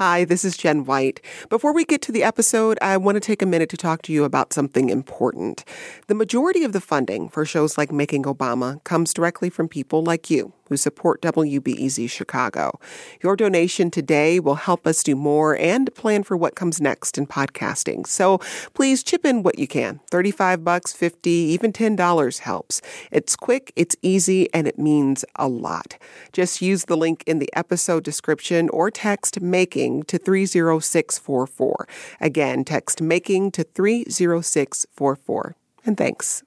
Hi, this is Jen White. Before we get to the episode, I want to take a minute to talk to you about something important. The majority of the funding for shows like Making Obama comes directly from people like you who support WBEZ Chicago. Your donation today will help us do more and plan for what comes next in podcasting. So please chip in what you can. 35 bucks, 50, even $10 helps. It's quick, it's easy, and it means a lot. Just use the link in the episode description or text making to 30644. Again, text making to 30644. And thanks.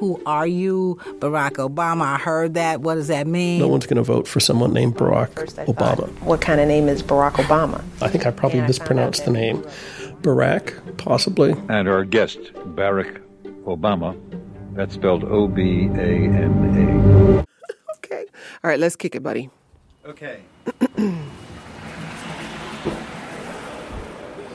Who are you? Barack Obama. I heard that. What does that mean? No one's going to vote for someone named Barack Obama. Thought, what kind of name is Barack Obama? I think I probably mispronounced the name. Barack, possibly. And our guest, Barack Obama. That's spelled O B A N A. okay. All right, let's kick it, buddy. Okay.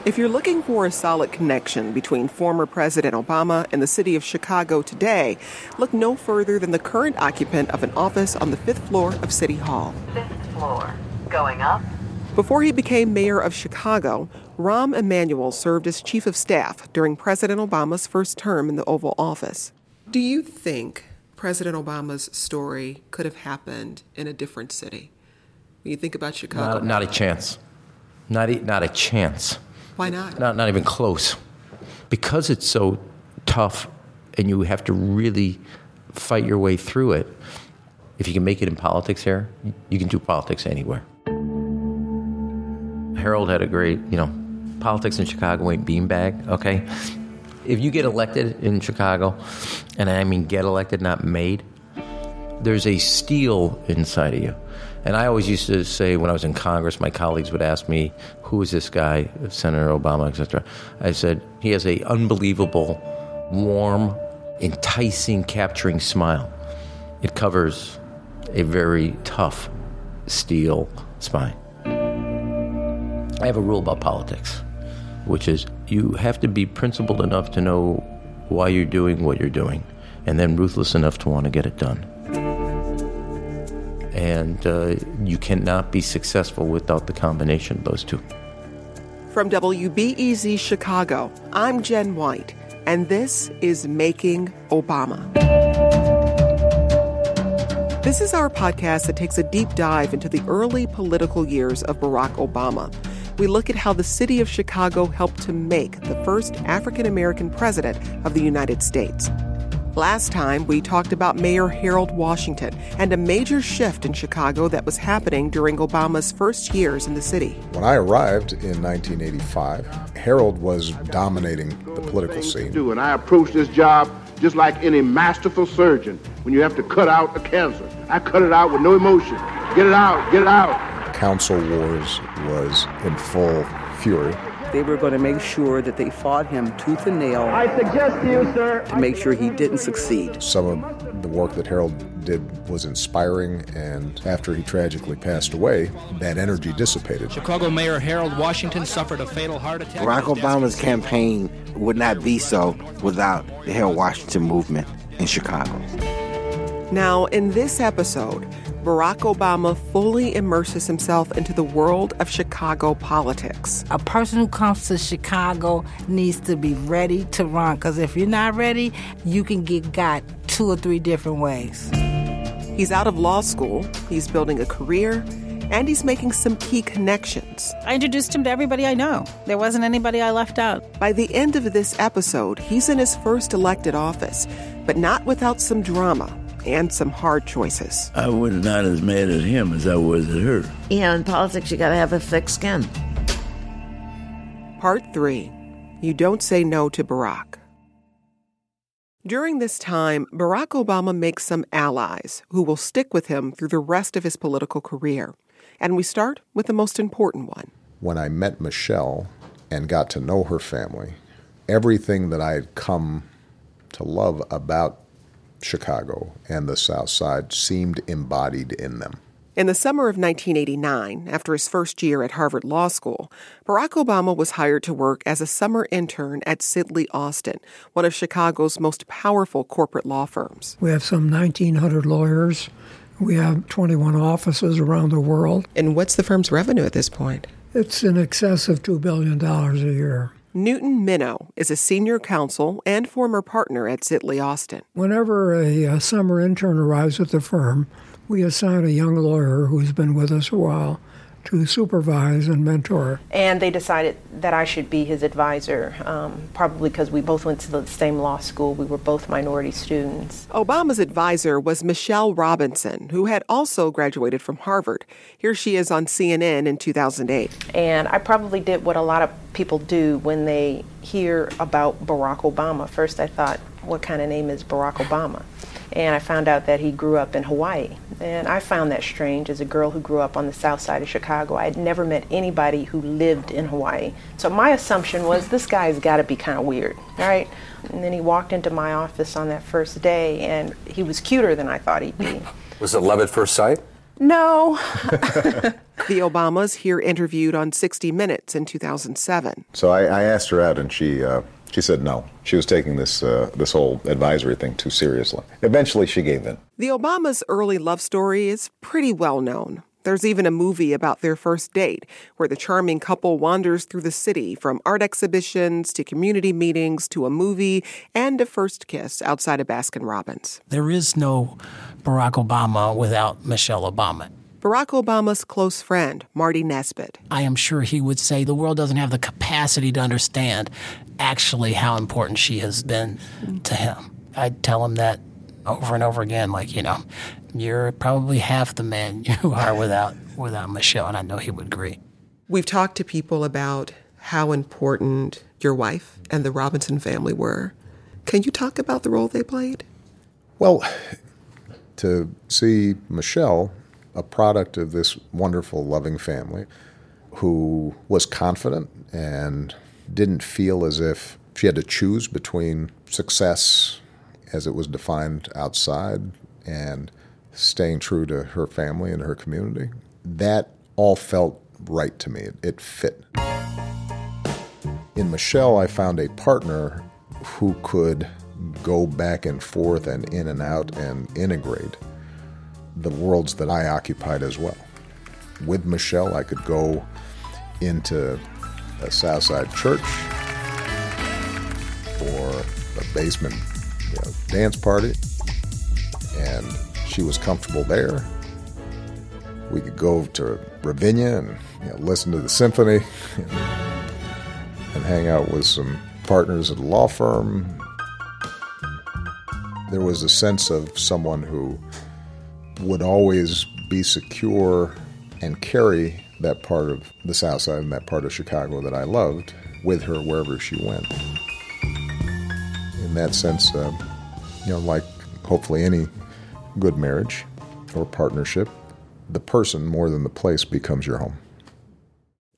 If you're looking for a solid connection between former President Obama and the city of Chicago today, look no further than the current occupant of an office on the fifth floor of City Hall. Fifth floor. Going up. Before he became mayor of Chicago, Rahm Emanuel served as chief of staff during President Obama's first term in the Oval Office. Do you think President Obama's story could have happened in a different city? When you think about Chicago, not, not a chance. Not a, not a chance. Why not? Not, not even close. Because it's so tough and you have to really fight your way through it. If you can make it in politics here, you can do politics anywhere. Harold had a great, you know, politics in Chicago ain't beanbag, okay? If you get elected in Chicago, and I mean get elected, not made, there's a steel inside of you. And I always used to say when I was in Congress, my colleagues would ask me, "Who is this guy, Senator Obama, etc." I said he has a unbelievable, warm, enticing, capturing smile. It covers a very tough steel spine. I have a rule about politics, which is you have to be principled enough to know why you're doing what you're doing, and then ruthless enough to want to get it done and uh, you cannot be successful without the combination of those two. From WBEZ Chicago, I'm Jen White, and this is Making Obama. This is our podcast that takes a deep dive into the early political years of Barack Obama. We look at how the city of Chicago helped to make the first African American president of the United States. Last time, we talked about Mayor Harold Washington and a major shift in Chicago that was happening during Obama's first years in the city. When I arrived in 1985, Harold was dominating the political scene. Do, and I approached this job just like any masterful surgeon when you have to cut out a cancer. I cut it out with no emotion. Get it out, get it out. Council Wars was in full fury. They were going to make sure that they fought him tooth and nail. I suggest to you, sir, to make sure he didn't succeed. Some of the work that Harold did was inspiring, and after he tragically passed away, that energy dissipated. Chicago Mayor Harold Washington suffered a fatal heart attack. Barack Obama's campaign would not be so without the Harold Washington movement in Chicago. Now, in this episode, Barack Obama fully immerses himself into the world of Chicago politics. A person who comes to Chicago needs to be ready to run because if you're not ready, you can get got two or three different ways. He's out of law school, he's building a career, and he's making some key connections. I introduced him to everybody I know. There wasn't anybody I left out. By the end of this episode, he's in his first elected office, but not without some drama and some hard choices. I was not as mad at him as I was at her. Yeah, in politics, you got to have a thick skin. Part 3 You Don't Say No to Barack. During this time, Barack Obama makes some allies who will stick with him through the rest of his political career. And we start with the most important one. When I met Michelle and got to know her family, everything that I had come to love about Chicago and the South Side seemed embodied in them. In the summer of 1989, after his first year at Harvard Law School, Barack Obama was hired to work as a summer intern at Sidley Austin, one of Chicago's most powerful corporate law firms. We have some 1,900 lawyers We have 21 offices around the world. And what's the firm's revenue at this point? It's in excess of $2 billion a year. Newton Minow is a senior counsel and former partner at Sidley Austin. Whenever a, a summer intern arrives at the firm, we assign a young lawyer who's been with us a while to supervise and mentor. And they decided that I should be his advisor, um, probably because we both went to the same law school. We were both minority students. Obama's advisor was Michelle Robinson, who had also graduated from Harvard. Here she is on CNN in 2008. And I probably did what a lot of people do when they hear about Barack Obama. First, I thought, what kind of name is Barack Obama? And I found out that he grew up in Hawaii. And I found that strange as a girl who grew up on the south side of Chicago. I had never met anybody who lived in Hawaii. So my assumption was this guy's got to be kind of weird, right? And then he walked into my office on that first day, and he was cuter than I thought he'd be. Was it love at first sight? No. the Obamas here interviewed on 60 Minutes in 2007. So I, I asked her out, and she uh, she said no. She was taking this uh, this whole advisory thing too seriously. Eventually, she gave in. The Obamas' early love story is pretty well known. There's even a movie about their first date, where the charming couple wanders through the city from art exhibitions to community meetings to a movie and a first kiss outside of Baskin Robbins. There is no Barack Obama without Michelle Obama. Barack Obama's close friend, Marty Nesbitt. I am sure he would say the world doesn't have the capacity to understand actually how important she has been to him. I'd tell him that over and over again, like, you know, you're probably half the man you are without without Michelle, and I know he would agree. We've talked to people about how important your wife and the Robinson family were. Can you talk about the role they played? Well, to see Michelle a product of this wonderful, loving family who was confident and didn't feel as if she had to choose between success as it was defined outside and staying true to her family and her community. That all felt right to me. It, fit. In Michelle, I found a partner who could go back and forth and in and out and integrate the worlds that I occupied as well. With Michelle, I could go into a Southside church or a basement you know, dance party, and she was comfortable there. We could go to Ravinia and you know, listen to the symphony and, and hang out with some partners at a law firm. There was a sense of someone who would always be secure and carry that part of the South Side and that part of Chicago that I loved with her wherever she went. In that sense, uh, you know, like hopefully any good marriage or partnership, the person more than the place becomes your home.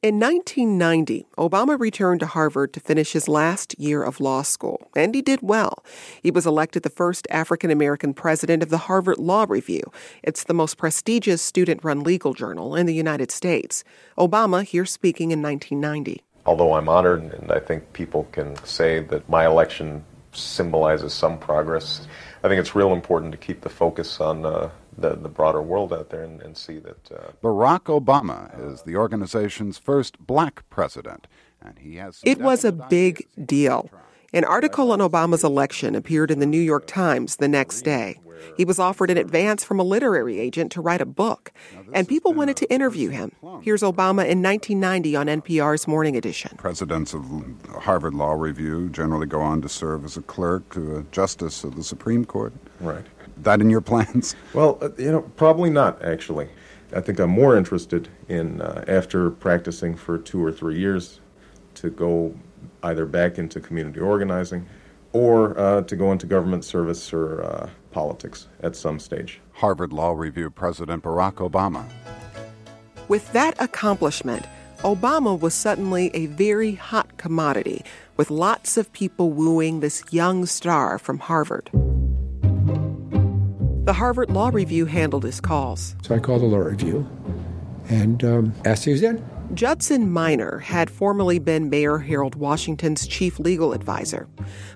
In 1990, Obama returned to Harvard to finish his last year of law school, and he did well. He was elected the first African American president of the Harvard Law Review. It's the most prestigious student run legal journal in the United States. Obama here speaking in 1990. Although I'm honored, and I think people can say that my election symbolizes some progress, I think it's real important to keep the focus on uh, the, the broader world out there and, and see that. Uh, Barack Obama is the organization's first black president, and he has. It was a big deal. An article on Obama's election appeared in the New York Times the next day. He was offered an advance from a literary agent to write a book, and people wanted to interview him. Here's Obama in 1990 on NPR's Morning Edition. Presidents of Harvard Law Review generally go on to serve as a clerk, to a justice of the Supreme Court. Right that in your plans? Well, uh, you know, probably not actually. I think I'm more interested in uh, after practicing for two or three years to go either back into community organizing or uh, to go into government service or uh, politics at some stage. Harvard Law Review President Barack Obama. With that accomplishment, Obama was suddenly a very hot commodity, with lots of people wooing this young star from Harvard. The Harvard Law Review handled his calls. So I called the Law Review and um, asked was in. Judson Miner had formerly been Mayor Harold Washington's chief legal advisor.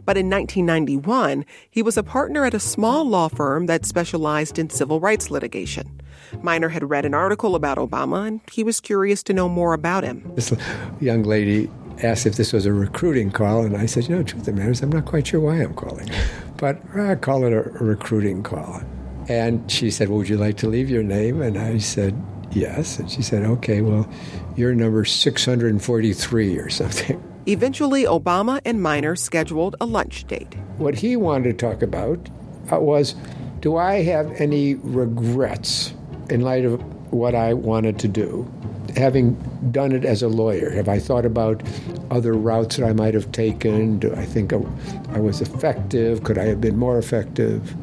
But in 1991, he was a partner at a small law firm that specialized in civil rights litigation. Miner had read an article about Obama and he was curious to know more about him. This young lady asked if this was a recruiting call, and I said, You know, truth of the matter is, I'm not quite sure why I'm calling, but I call it a recruiting call. And she said, well, Would you like to leave your name? And I said, Yes. And she said, Okay, well, you're number 643 or something. Eventually, Obama and Miner scheduled a lunch date. What he wanted to talk about uh, was Do I have any regrets in light of what I wanted to do? Having done it as a lawyer, have I thought about other routes that I might have taken? Do I think I was effective? Could I have been more effective?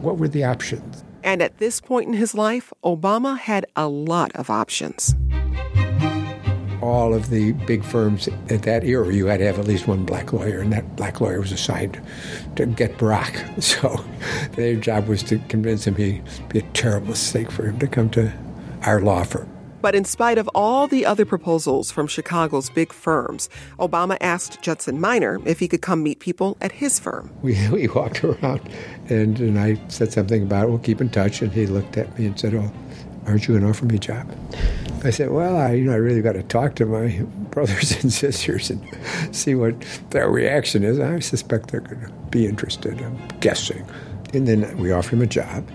What were the options? And at this point in his life, Obama had a lot of options all of the big firms at that era, you had to have at least one black lawyer, and that black lawyer was assigned to get Barack. So their job was to convince him he'd be a terrible mistake for him to come to our law firm. But in spite of all the other proposals from Chicago's big firms, Obama asked Judson Miner if he could come meet people at his firm. We, we walked around, and, and I said something about, we'll keep in touch. And he looked at me and said, Oh, aren't you going to offer me a job? I said, well, I, you know, I really got to talk to my brothers and sisters and see what their reaction is. I suspect they're going to be interested. I'm guessing. And then we offered him a job,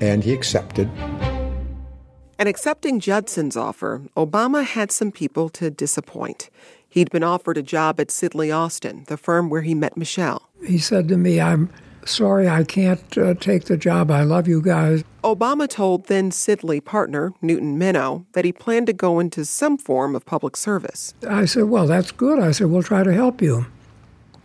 and he accepted. And accepting Judson's offer, Obama had some people to disappoint. He'd been offered a job at Sidley Austin, the firm where he met Michelle. He said to me, I'm sorry, I can't uh, take the job. I love you guys. Obama told then Sidley partner, Newton Minow, that he planned to go into some form of public service. I said, Well, that's good. I said, We'll try to help you.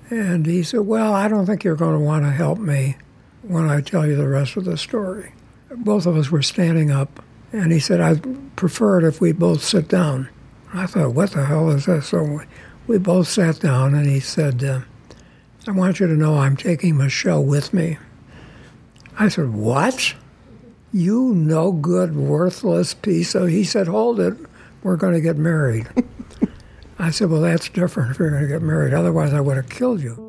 And he said, Well, I don't think you're going to want to help me when I tell you the rest of the story. Both of us were standing up, and he said, I'd prefer it if we both sit down. I thought, What the hell is this? So we both sat down, and he said, uh, I want you to know I'm taking Michelle with me. I said, What? You no good, worthless piece of. He said, Hold it. We're going to get married. I said, Well, that's different if you're going to get married. Otherwise, I would have killed you.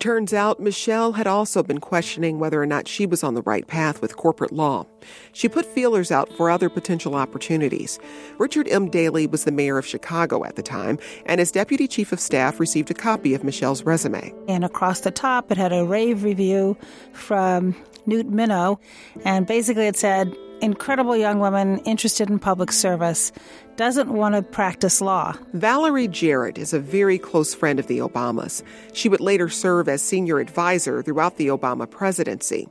Turns out Michelle had also been questioning whether or not she was on the right path with corporate law. She put feelers out for other potential opportunities. Richard M. Daley was the mayor of Chicago at the time, and his deputy chief of staff received a copy of Michelle's resume. And across the top, it had a rave review from Newt Minow, and basically it said, incredible young woman interested in public service, doesn't want to practice law. Valerie Jarrett is a very close friend of the Obamas. She would later serve as senior advisor throughout the Obama presidency.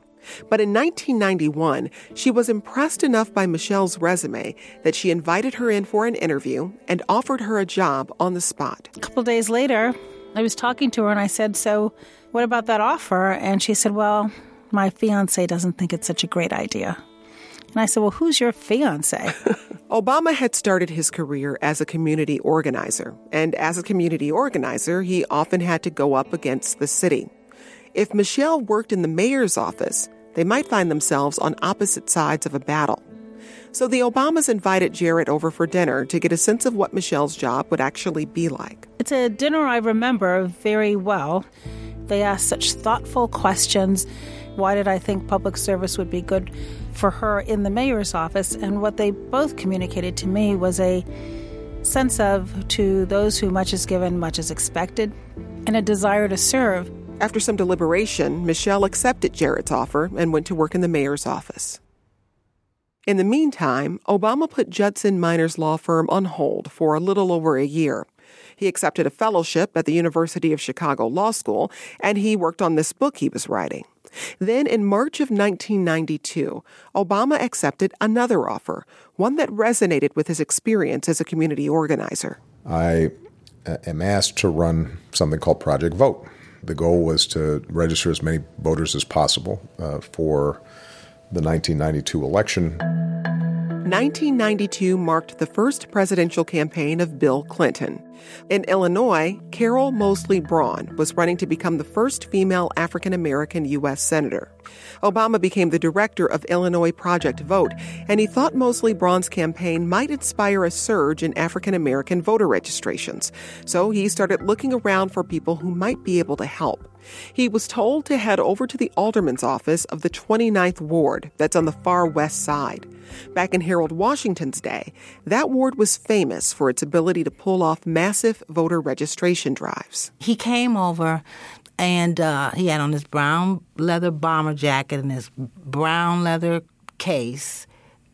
But in 1991, she was impressed enough by Michelle's resume that she invited her in for an interview and offered her a job on the spot. A couple days later, I was talking to her and I said, So, what about that offer? And she said, Well, my fiance doesn't think it's such a great idea. And I said, Well, who's your fiance? Obama had started his career as a community organizer, and as a community organizer, he often had to go up against the city. If Michelle worked in the mayor's office, they might find themselves on opposite sides of a battle. So the Obamas invited Jarrett over for dinner to get a sense of what Michelle's job would actually be like. It's a dinner I remember very well. They asked such thoughtful questions. Why did I think public service would be good for her in the mayor's office? And what they both communicated to me was a sense of to those who much is given, much is expected, and a desire to serve. After some deliberation, Michelle accepted Jarrett's offer and went to work in the mayor's office. In the meantime, Obama put Judson Miner's law firm on hold for a little over a year. He accepted a fellowship at the University of Chicago Law School, and he worked on this book he was writing. Then, in March of 1992, Obama accepted another offer, one that resonated with his experience as a community organizer. I uh, am asked to run something called Project Vote. The goal was to register as many voters as possible uh, for the 1992 election. 1992 marked the first presidential campaign of Bill Clinton. In Illinois, Carol Moseley Braun was running to become the first female African American U.S. Senator. Obama became the director of Illinois Project Vote, and he thought Moseley Braun's campaign might inspire a surge in African American voter registrations. So he started looking around for people who might be able to help. He was told to head over to the alderman's office of the 29th Ward, that's on the far west side. Back in Harold Washington's day, that ward was famous for its ability to pull off massive voter registration drives. He came over and uh, he had on his brown leather bomber jacket and his brown leather case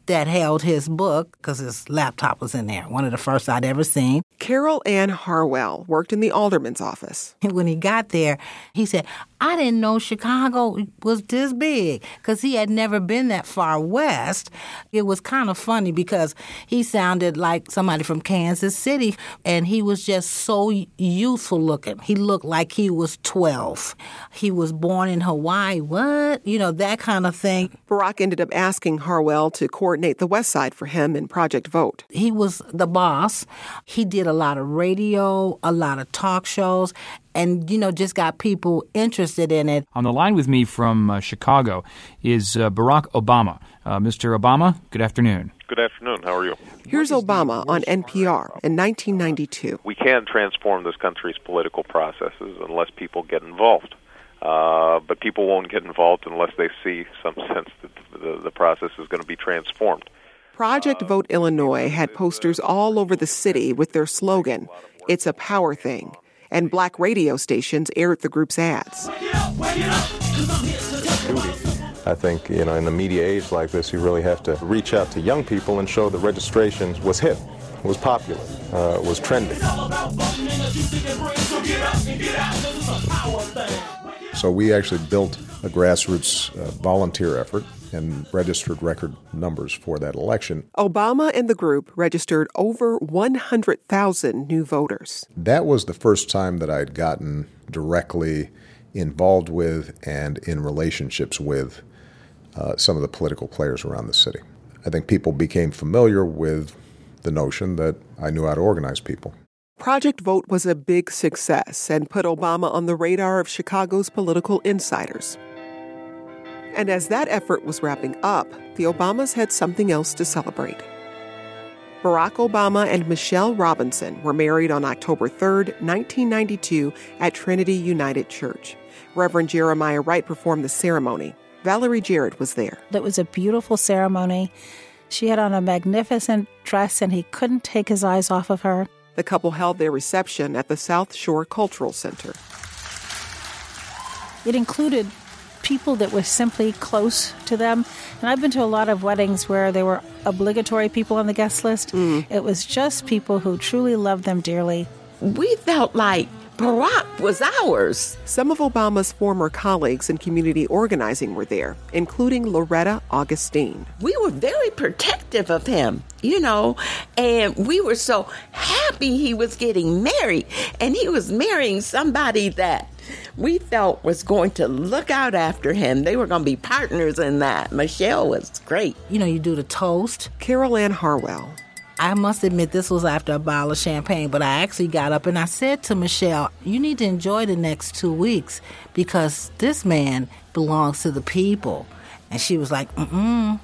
that held his book because his laptop was in there. One of the first I'd ever seen. Carol Ann Harwell worked in the alderman's office. And when he got there, he said, I didn't know Chicago was this big because he had never been that far west. It was kind of funny because he sounded like somebody from Kansas City and he was just so youthful looking. He looked like he was 12. He was born in Hawaii. What? You know, that kind of thing. Barack ended up asking Harwell to coordinate the West Side for him in Project Vote. He was the boss. He did a lot of radio, a lot of talk shows, and you know just got people interested in it. On the line with me from uh, Chicago is uh, Barack Obama. Uh, Mr. Obama, good afternoon. Good afternoon. How are you? Here's Obama on NPR in 1992. We can transform this country's political processes unless people get involved. Uh, but people won't get involved unless they see some sense that the, the process is going to be transformed. Project Vote Illinois had posters all over the city with their slogan, It's a Power Thing and black radio stations aired the group's ads. I think, you know, in a media age like this, you really have to reach out to young people and show that registration was hip, was popular, uh, was trendy. So we actually built a grassroots uh, volunteer effort and registered record numbers for that election. Obama and the group registered over 100,000 new voters. That was the first time that I'd gotten directly involved with and in relationships with uh, some of the political players around the city. I think people became familiar with the notion that I knew how to organize people. Project Vote was a big success and put Obama on the radar of Chicago's political insiders. And as that effort was wrapping up, the Obamas had something else to celebrate. Barack Obama and Michelle Robinson were married on October 3, 1992, at Trinity United Church. Reverend Jeremiah Wright performed the ceremony. Valerie Jarrett was there. It was a beautiful ceremony. She had on a magnificent dress, and he couldn't take his eyes off of her. The couple held their reception at the South Shore Cultural Center. It included people that were simply close to them. And I've been to a lot of weddings where there were obligatory people on the guest list. Mm. It was just people who truly loved them dearly. We felt like Barack was ours. Some of Obama's former colleagues in community organizing were there, including Loretta Augustine. We were very protective of him, you know, and we were so happy he was getting married. And he was marrying somebody that we felt was going to look out after him. They were going to be partners in that. Michelle was great. You know, you do the toast. Carol Ann Harwell. I must admit, this was after a bottle of champagne, but I actually got up and I said to Michelle, You need to enjoy the next two weeks because this man belongs to the people. And she was like, Mm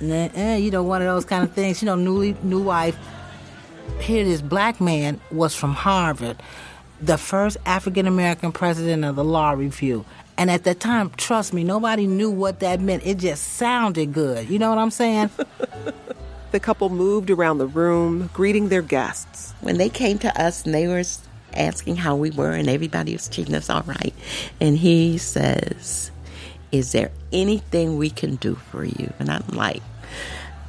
mm. you know, one of those kind of things. You know, newly, new wife. Here, this black man was from Harvard the first African American president of the Law Review. And at that time, trust me, nobody knew what that meant. It just sounded good. You know what I'm saying? the couple moved around the room, greeting their guests. When they came to us and they were asking how we were, and everybody was treating us all right, and he says, Is there anything we can do for you? And I'm like,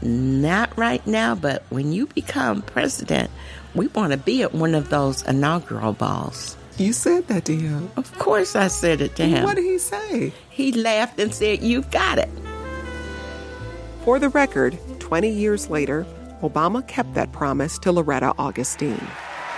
Not right now, but when you become president, we want to be at one of those inaugural balls. You said that to him. Of course, I said it to him. What did he say? He laughed and said, You've got it. For the record, 20 years later, Obama kept that promise to Loretta Augustine.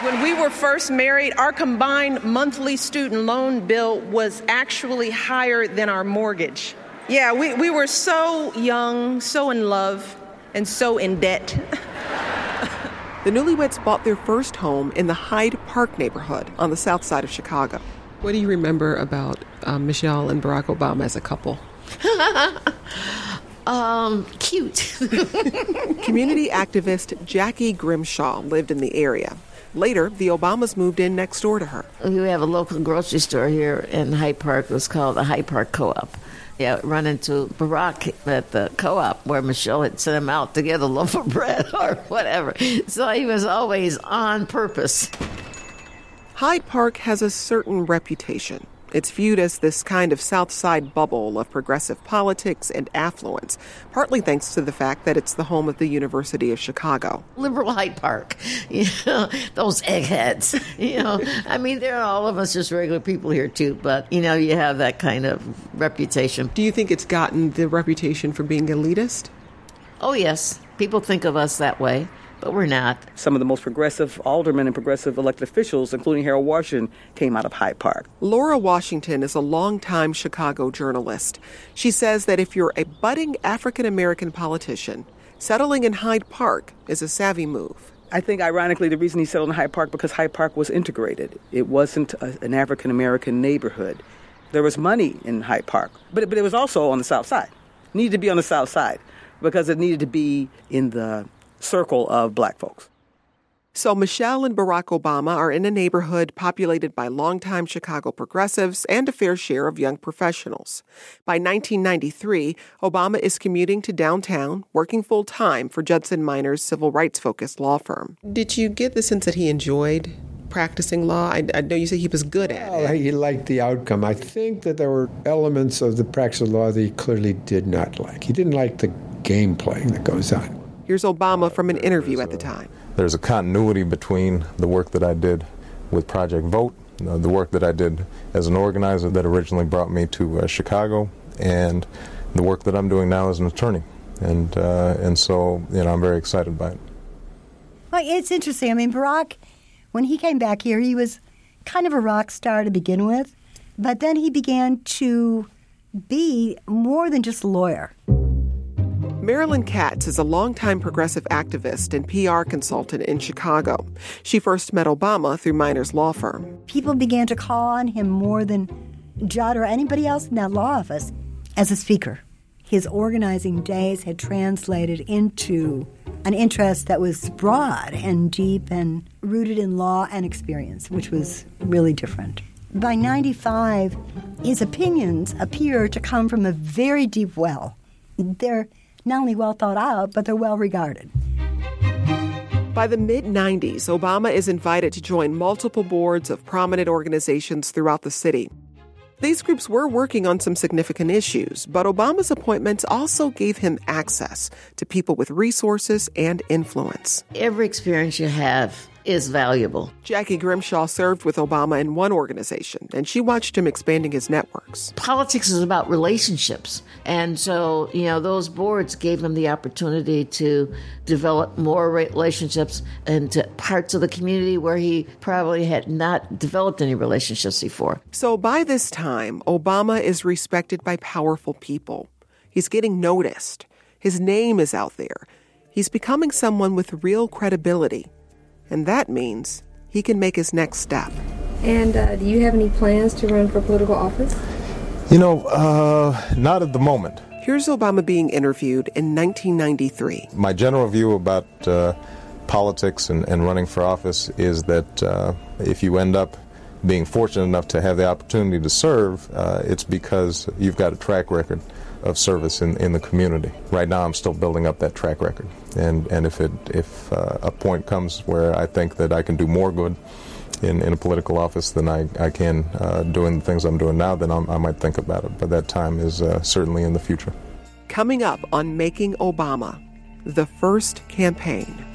When we were first married, our combined monthly student loan bill was actually higher than our mortgage. Yeah, we, we were so young, so in love. and so in debt. the newlyweds bought their first home in the Hyde Park neighborhood on the south side of Chicago. What do you remember about uh, Michelle and Barack Obama as a couple? um, cute. Community activist Jackie Grimshaw lived in the area. Later, the Obamas moved in next door to her. We have a local grocery store here in Hyde Park. It was called the Hyde Park Co-op. Yeah, run into Barack at the co-op where Michelle had sent him out to get a loaf of bread or whatever. So he was always on purpose. Hyde Park has a certain reputation. It's viewed as this kind of South Side bubble of progressive politics and affluence, partly thanks to the fact that it's the home of the University of Chicago. Liberal Hyde Park, you know, those eggheads. You know, I mean, there are all of us just regular people here too, but you know, you have that kind of reputation. Do you think it's gotten the reputation for being elitist? Oh, yes. People think of us that way but we're not. Some of the most progressive aldermen and progressive elected officials, including Harold Washington, came out of Hyde Park. Laura Washington is a longtime Chicago journalist. She says that if you're a budding African American politician, settling in Hyde Park is a savvy move. I think, ironically, the reason he settled in Hyde Park because Hyde Park was integrated. It wasn't a, an African American neighborhood. There was money in Hyde Park, but but it was also on the South Side. It needed to be on the South Side because it needed to be in the circle of black folks. So, Michelle and Barack Obama are in a neighborhood populated by longtime Chicago progressives and a fair share of young professionals. By 1993, Obama is commuting to downtown, working full time for Judson Miner's civil rights focused law firm. Did you get the sense that he enjoyed practicing law? I, I know you say he was good at well, it. He liked the outcome. I think that there were elements of the practice of law that he clearly did not like. He didn't like the game playing that goes on. Here's Obama from an interview at the time. There's a continuity between the work that I did with Project Vote, uh, the work that I did as an organizer that originally brought me to uh, Chicago, and the work that I'm doing now as an attorney. And uh, and so you know I'm very excited by it. Well, it's interesting. I mean, Barack, when he came back here, he was kind of a rock star to begin with, but then he began to be more than just a lawyer. Marilyn Katz is a longtime progressive activist and PR consultant in Chicago. She first met Obama through Miner's law firm. People began to call on him more than Judd or anybody else in that law office as a speaker. His organizing days had translated into an interest that was broad and deep and rooted in law and experience, which was really different. By 95, his opinions appear to come from a very deep well. They're not only well thought out, but they're well regarded. By the mid 90s, Obama is invited to join multiple boards of prominent organizations throughout the city. These groups were working on some significant issues, but Obama's appointments also gave him access to people with resources and influence. Every experience you have is valuable. Jackie Grimshaw served with Obama in one organization, and she watched him expanding his networks. Politics is about relationships. And so, you know, those boards gave him the opportunity to develop more relationships into parts of the community where he probably had not developed any relationships before. So by this time, Obama is respected by powerful people. He's getting noticed. His name is out there. He's becoming someone with real credibility. And that means he can make his next step. And uh, do you have any plans to run for political office? You know, uh, not at the moment. Here's Obama being interviewed in 1993. My general view about uh, politics and, and, running for office is that uh, if you end up being fortunate enough to have the opportunity to serve, uh, it's because you've got a track record of service in, in the community. Right now, I'm still building up that track record, and and if it if uh, a point comes where I think that I can do more good in, in a political office than I, I can uh, doing the things I'm doing now, then I'm, i might think about it. But that time is uh, certainly in the future. Coming up on Making Obama, the first campaign.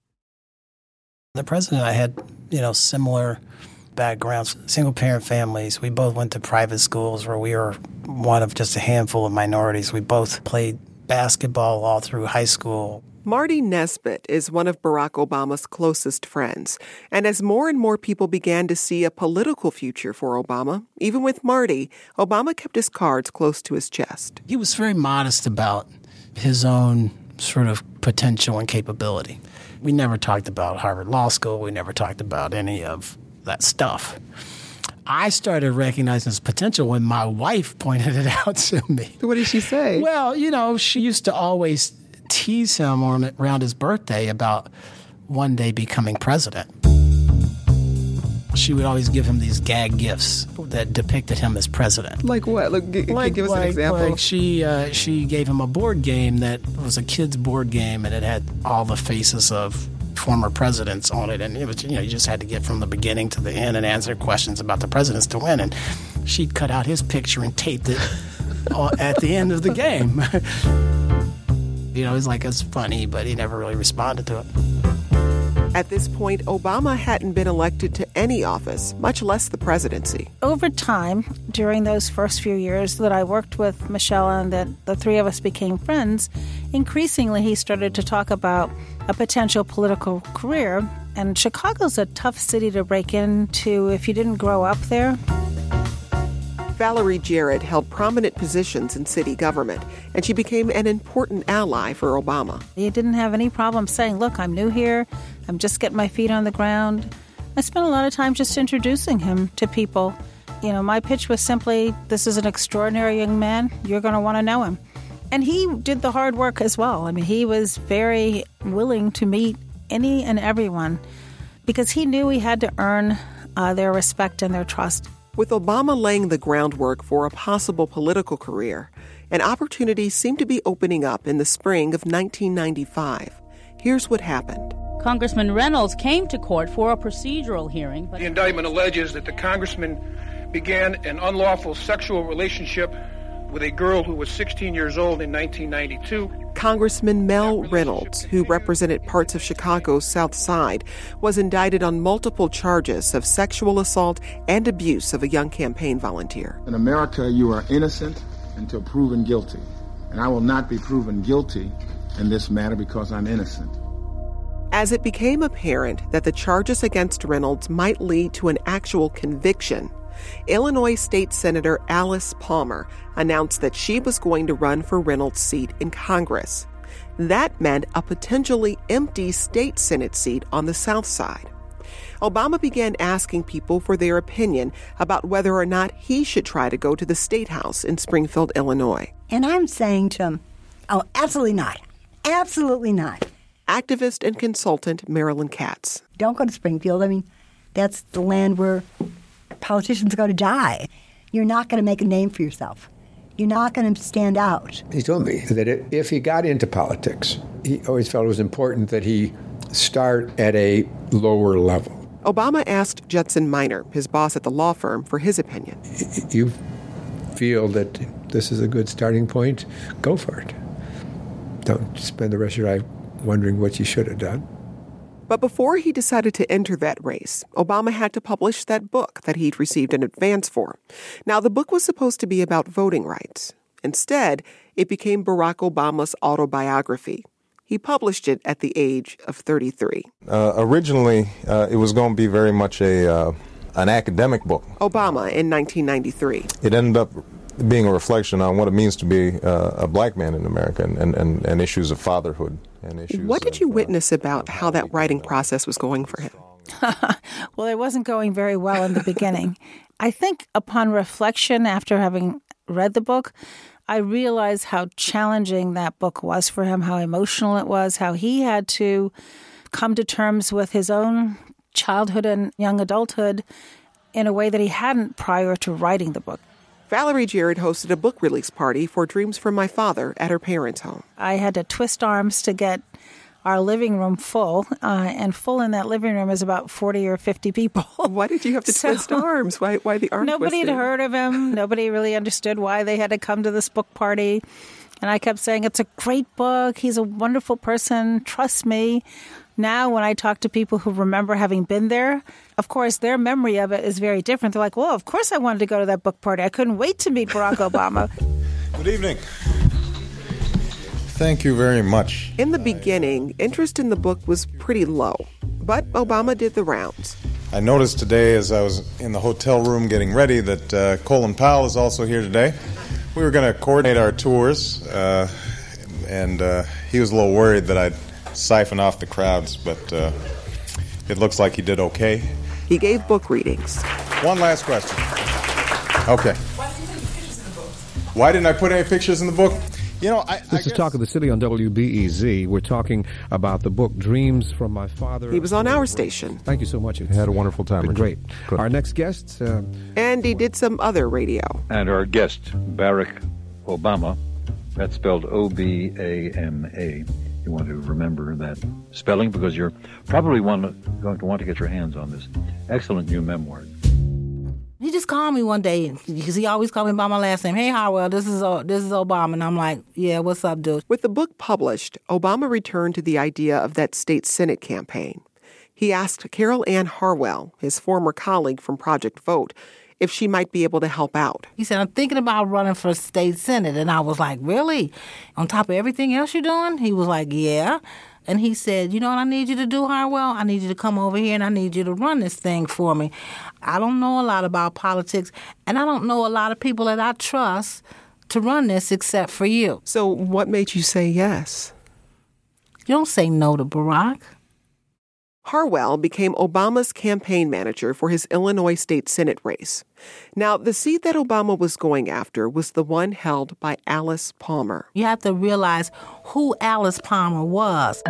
The president and I had, you know, similar backgrounds, single parent families. We both went to private schools where we were one of just a handful of minorities. We both played basketball all through high school. Marty Nesbitt is one of Barack Obama's closest friends. And as more and more people began to see a political future for Obama, even with Marty, Obama kept his cards close to his chest. He was very modest about his own sort of potential and capability. We never talked about Harvard Law School, we never talked about any of that stuff. I started recognizing his potential when my wife pointed it out to me. What did she say? Well, you know, she used to always tease him on, around his birthday about one day becoming president. She would always give him these gag gifts that depicted him as president. Like what? Like, g- Like, give us like, an example. like she uh, she gave him a board game that was a kid's board game, and it had all the faces of former presidents on it, and it was you know you just had to get from the beginning to the end and answer questions about the presidents to win. And she'd cut out his picture and taped it at the end of the game. you know, he's like it's funny, but he never really responded to it. At this point, Obama hadn't been elected to any office, much less the presidency. Over time, during those first few years that I worked with Michelle and that the three of us became friends, increasingly he started to talk about a potential political career. And Chicago's a tough city to break into if you didn't grow up there. Valerie Jarrett held prominent positions in city government, and she became an important ally for Obama. He didn't have any problem saying, Look, I'm new here. I'm just getting my feet on the ground. I spent a lot of time just introducing him to people. You know, my pitch was simply, This is an extraordinary young man. You're going to want to know him. And he did the hard work as well. I mean, he was very willing to meet any and everyone because he knew he had to earn uh, their respect and their trust. With Obama laying the groundwork for a possible political career, an opportunity seemed to be opening up in the spring of 1995. Here's what happened. Congressman Reynolds came to court for a procedural hearing. But The indictment alleges that the congressman began an unlawful sexual relationship with a girl who was 16 years old in 1992. Congressman Mel Reynolds, who represented parts of Chicago's South Side, was indicted on multiple charges of sexual assault and abuse of a young campaign volunteer. In America, you are innocent until proven guilty. And I will not be proven guilty in this matter because I'm innocent. As it became apparent that the charges against Reynolds might lead to an actual conviction, Illinois State Senator Alice Palmer announced that she was going to run for Reynolds' seat in Congress. That meant a potentially empty state Senate seat on the South Side. Obama began asking people for their opinion about whether or not he should try to go to the State House in Springfield, Illinois. And I'm saying to him, oh, absolutely not. Absolutely not. Activist and consultant Marilyn Katz. Don't go to Springfield. I mean, that's the land where politicians go to die. You're not going to make a name for yourself. You're not going to stand out. He told me that if he got into politics, he always felt it was important that he start at a lower level. Obama asked Judson Miner, his boss at the law firm, for his opinion. You feel that this is a good starting point, go for it. Don't spend the rest of your life wondering what you should have done. But before he decided to enter that race, Obama had to publish that book that he'd received an advance for. Now, the book was supposed to be about voting rights. Instead, it became Barack Obama's autobiography. He published it at the age of 33. Uh, originally, uh, it was going to be very much a uh, an academic book. Obama in 1993. It ended up being a reflection on what it means to be uh, a black man in America and, and, and, and issues of fatherhood and issues. What did you uh, witness about how that writing process was going for him? well, it wasn't going very well in the beginning. I think upon reflection after having read the book, I realized how challenging that book was for him, how emotional it was, how he had to come to terms with his own childhood and young adulthood in a way that he hadn't prior to writing the book. Valerie Jarrett hosted a book release party for Dreams from My Father at her parents' home. I had to twist arms to get our living room full, uh, and full in that living room is about 40 or 50 people. Why did you have to so, twist arms? Why, why the arm Nobody had heard of him. Nobody really understood why they had to come to this book party. And I kept saying, It's a great book. He's a wonderful person. Trust me. Now, when I talk to people who remember having been there, of course, their memory of it is very different. They're like, well, of course I wanted to go to that book party. I couldn't wait to meet Barack Obama. Good evening. Thank you very much. In the beginning, interest in the book was pretty low, but Obama did the rounds. I noticed today as I was in the hotel room getting ready that uh, Colin Powell is also here today. We were going to coordinate our tours, uh, and uh, he was a little worried that I'd siphon off the crowds, but uh, it looks like he did okay. He gave book readings. One last question. Okay. Why didn't I put any pictures in the book? You know, I, this I is Talk of the City on WBEZ. We're talking about the book Dreams from My Father. He was on our station. Thank you so much. It's had a wonderful time. Been great. Good. Our next guest. Uh, and he did some other radio. And our guest, Barack Obama. That's spelled O B A M A. You want to remember that spelling because you're probably one, going to want to get your hands on this excellent new memoir. He just called me one day because he always called me by my last name. Hey, Harwell, this is uh, this is Obama, and I'm like, yeah, what's up, dude? With the book published, Obama returned to the idea of that state senate campaign. He asked Carol Ann Harwell, his former colleague from Project Vote, if she might be able to help out. He said, I'm thinking about running for state senate. And I was like, Really? On top of everything else you're doing? He was like, Yeah. And he said, You know what I need you to do, Harwell? I need you to come over here and I need you to run this thing for me. I don't know a lot about politics, and I don't know a lot of people that I trust to run this except for you. So, what made you say yes? You don't say no to Barack. Harwell became Obama's campaign manager for his Illinois State Senate race. Now, the seat that Obama was going after was the one held by Alice Palmer. You have to realize who Alice Palmer was.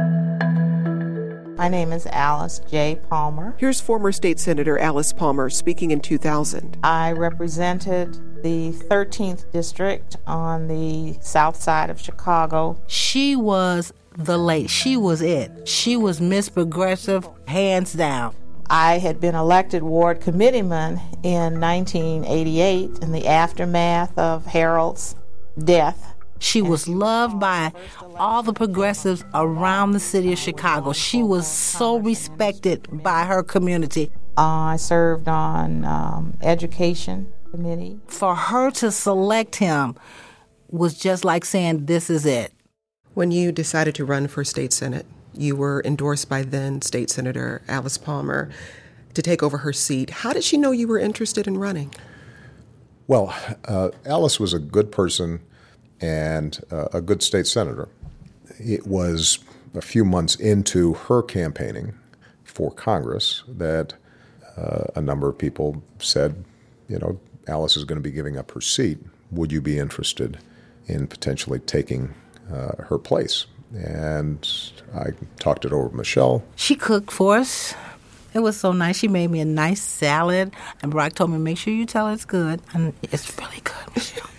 My name is Alice J. Palmer. Here's former state senator Alice Palmer speaking in 2000. I represented the 13th district on the south side of Chicago. She was the late. She was it. She was Miss Progressive, hands down. I had been elected ward committeeman in 1988 in the aftermath of Harold's death. She was loved by all the progressives around the city of Chicago. She was so respected by her community. Uh, I served on um, education committee. For her to select him was just like saying, "This is it." When you decided to run for state senate, you were endorsed by then State Senator Alice Palmer to take over her seat. How did she know you were interested in running? Well, uh, Alice was a good person and uh, a good state senator. It was a few months into her campaigning for Congress that uh, a number of people said, you know, Alice is going to be giving up her seat. Would you be interested in potentially taking uh, her place. And I talked it over with Michelle. She cooked for us. It was so nice. She made me a nice salad, and Barack told me, "Make sure you tell her it's good." And it's really good, Michelle.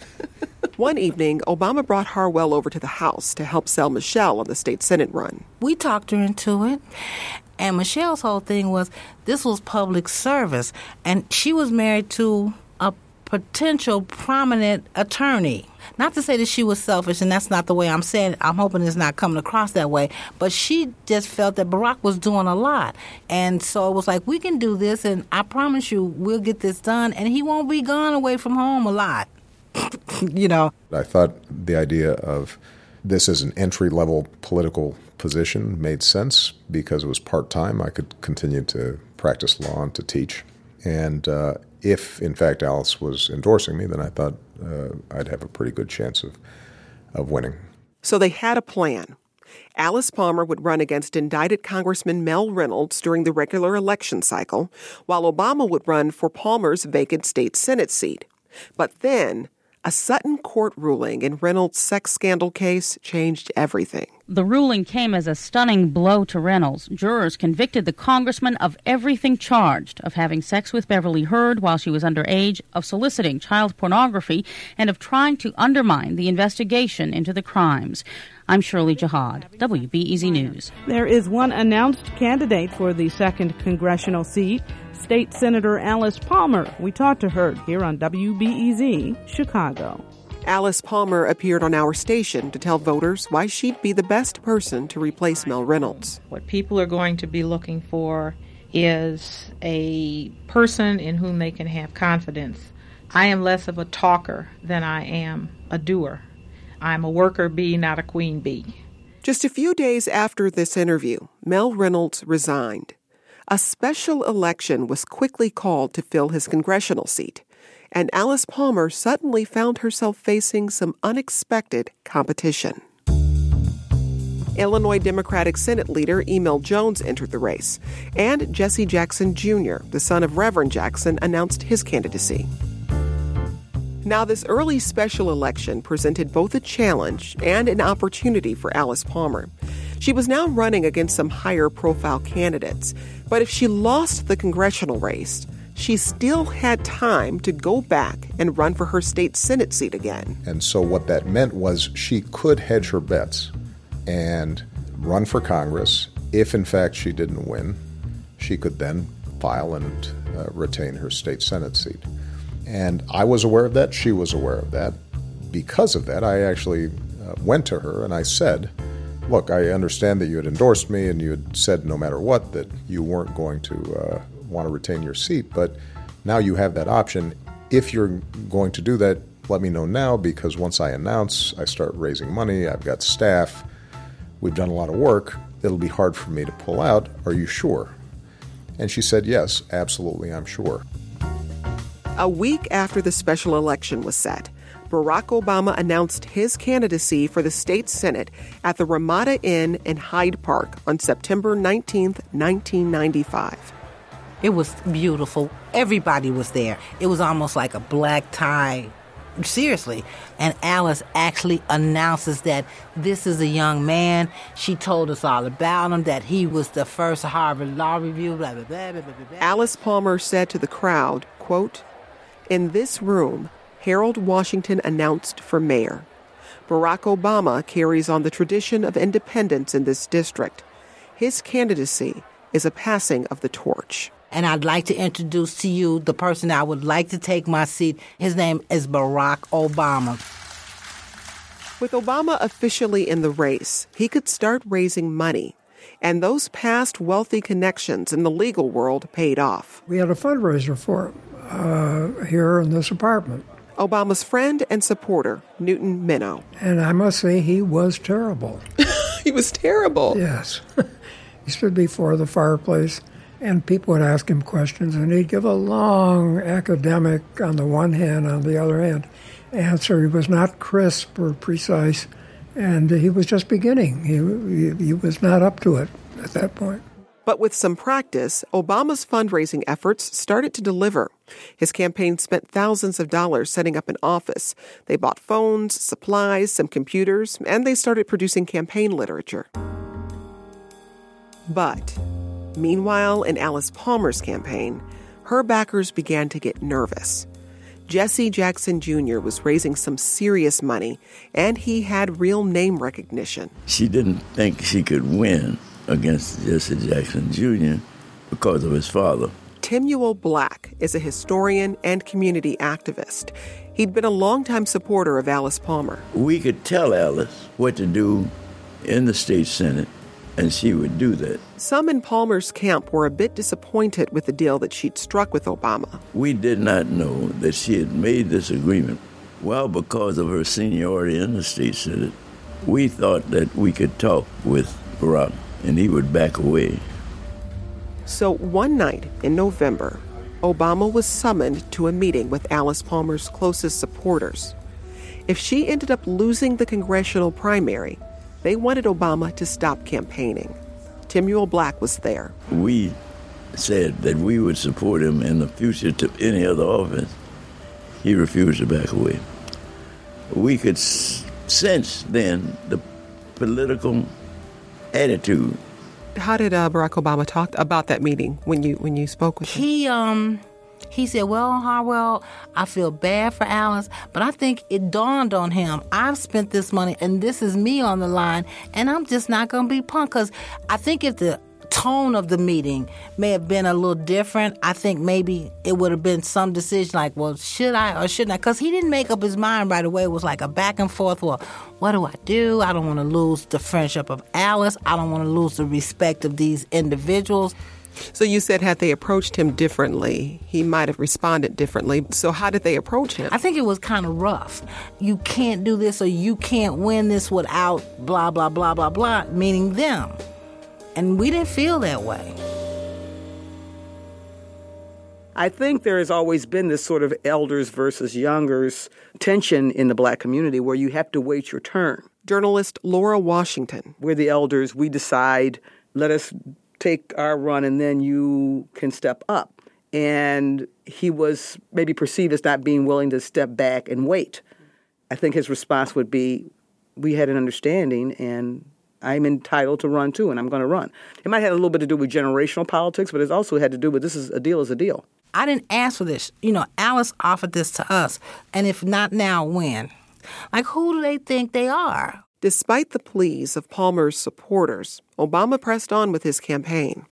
One evening, Obama brought Harwell over to the house to help sell Michelle on the state senate run. We talked her into it. And Michelle's whole thing was this was public service. And she was married to a potential prominent attorney. Not to say that she was selfish, and that's not the way I'm saying it. I'm hoping it's not coming across that way. But she just felt that Barack was doing a lot. And so it was like, we can do this, and I promise you, we'll get this done, and he won't be gone away from home a lot. you know? I thought the idea of this as an entry level political position made sense because it was part time. I could continue to practice law and to teach. And uh, if, in fact, Alice was endorsing me, then I thought uh, I'd have a pretty good chance of, of winning. So they had a plan. Alice Palmer would run against indicted Congressman Mel Reynolds during the regular election cycle, while Obama would run for Palmer's vacant state Senate seat. But then, a Sutton court ruling in Reynolds' sex scandal case changed everything. The ruling came as a stunning blow to Reynolds. Jurors convicted the congressman of everything charged of having sex with Beverly Heard while she was underage, of soliciting child pornography, and of trying to undermine the investigation into the crimes. I'm Shirley Jihad, WBEZ News. There is one announced candidate for the second congressional seat, State Senator Alice Palmer. We talked to her here on WBEZ Chicago. Alice Palmer appeared on our station to tell voters why she'd be the best person to replace Mel Reynolds. What people are going to be looking for is a person in whom they can have confidence. I am less of a talker than I am a doer. I'm a worker bee, not a queen bee. Just a few days after this interview, Mel Reynolds resigned. A special election was quickly called to fill his congressional seat and Alice Palmer suddenly found herself facing some unexpected competition. Illinois Democratic Senate leader Emil Jones entered the race, and Jesse Jackson Jr., the son of Reverend Jackson, announced his candidacy. Now, this early special election presented both a challenge and an opportunity for Alice Palmer. She was now running against some higher profile candidates, but if she lost the congressional race, she still had time to go back and run for her state Senate seat again. And so, what that meant was she could hedge her bets and run for Congress. If, in fact, she didn't win, she could then file and uh, retain her state Senate seat. And I was aware of that. She was aware of that. Because of that, I actually uh, went to her and I said, Look, I understand that you had endorsed me and you had said no matter what that you weren't going to uh, want to retain your seat, but now you have that option. If you're going to do that, let me know now because once I announce, I start raising money, I've got staff, we've done a lot of work, it'll be hard for me to pull out. Are you sure? And she said, Yes, absolutely, I'm sure. A week after the special election was set, Barack Obama announced his candidacy for the state Senate at the Ramada Inn in Hyde Park on September 19, 1995. It was beautiful. Everybody was there. It was almost like a black tie. Seriously. And Alice actually announces that this is a young man. She told us all about him, that he was the first Harvard Law Review, blah, blah, blah. Alice Palmer said to the crowd, quote, In this room, Harold Washington announced for mayor. Barack Obama carries on the tradition of independence in this district. His candidacy is a passing of the torch. And I'd like to introduce to you the person I would like to take my seat. His name is Barack Obama. With Obama officially in the race, he could start raising money. And those past wealthy connections in the legal world paid off. We had a fundraiser for him uh, here in this apartment. Obama's friend and supporter, Newton Minow. And I must say, he was terrible. he was terrible. Yes. he stood before the fireplace and people would ask him questions, and he'd give a long academic, on the one hand, on the other hand, answer. He was not crisp or precise, and he was just beginning. He, he, he was not up to it at that point. But with some practice, Obama's fundraising efforts started to deliver. His campaign spent thousands of dollars setting up an office. They bought phones, supplies, some computers, and they started producing campaign literature. But Meanwhile, in Alice Palmer's campaign, her backers began to get nervous. Jesse Jackson Jr. was raising some serious money, and he had real name recognition. She didn't think she could win against Jesse Jackson Jr. because of his father. Timuel Black is a historian and community activist. He'd been a longtime supporter of Alice Palmer. We could tell Alice what to do in the state senate and she would do that. Some in Palmer's camp were a bit disappointed with the deal that she'd struck with Obama. We did not know that she had made this agreement. Well, because of her seniority in the state senate, we thought that we could talk with Barack and he would back away. So one night in November, Obama was summoned to a meeting with Alice Palmer's closest supporters. If she ended up losing the congressional primary, they wanted Obama to stop campaigning. Timuel Black was there. We said that we would support him in the future to any other office. He refused to back away. We could sense then the political attitude. How did uh, Barack Obama talk about that meeting when you when you spoke with him? He um he said, Well, Harwell, I feel bad for Alice, but I think it dawned on him. I've spent this money and this is me on the line, and I'm just not going to be punked. Because I think if the tone of the meeting may have been a little different, I think maybe it would have been some decision like, Well, should I or shouldn't I? Because he didn't make up his mind right away. It was like a back and forth. Well, what do I do? I don't want to lose the friendship of Alice, I don't want to lose the respect of these individuals. So you said had they approached him differently, he might have responded differently. So how did they approach him? I think it was kind of rough. You can't do this or you can't win this without blah blah blah blah blah, meaning them. And we didn't feel that way. I think there has always been this sort of elders versus youngers tension in the black community where you have to wait your turn. Journalist Laura Washington. We're the elders, we decide, let us take our run and then you can step up. And he was maybe perceived as not being willing to step back and wait. I think his response would be, We had an understanding and I'm entitled to run too, and I'm going to run. It might have a little bit to do with generational politics, but it's also had to do with this is a deal is a deal. I didn't ask for this. You know, Alice offered this to us, and if not now, when? Like, who do they think they are? Despite the pleas of Palmer's supporters, Obama pressed on with his campaign.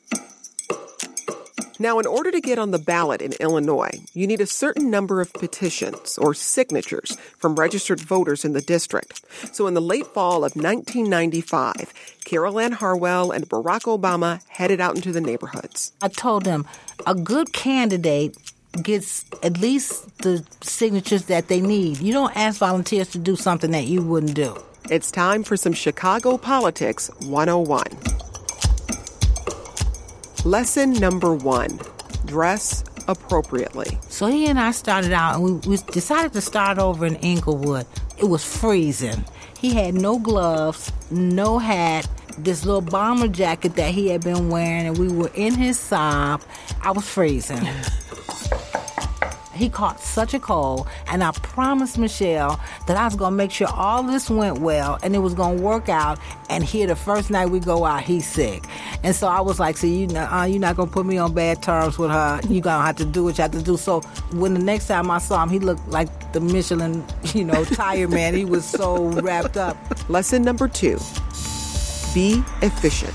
Now, in order to get on the ballot in Illinois, you need a certain number of petitions or signatures from registered voters in the district. So, in the late fall of 1995, Carol Ann Harwell and Barack Obama headed out into the neighborhoods. I told them a good candidate gets at least the signatures that they need. You don't ask volunteers to do something that you wouldn't do. It's time for some Chicago Politics 101. Lesson number one dress appropriately. So he and I started out and we, we decided to start over in Englewood. It was freezing. He had no gloves, no hat, this little bomber jacket that he had been wearing, and we were in his Saab. I was freezing. He caught such a cold, and I promised Michelle that I was going to make sure all this went well and it was going to work out. And here, the first night we go out, he's sick. And so I was like, "See, you know, uh, you're not going to put me on bad terms with her. You're going to have to do what you have to do." So when the next time I saw him, he looked like the Michelin, you know, tire man. He was so wrapped up. Lesson number two be efficient.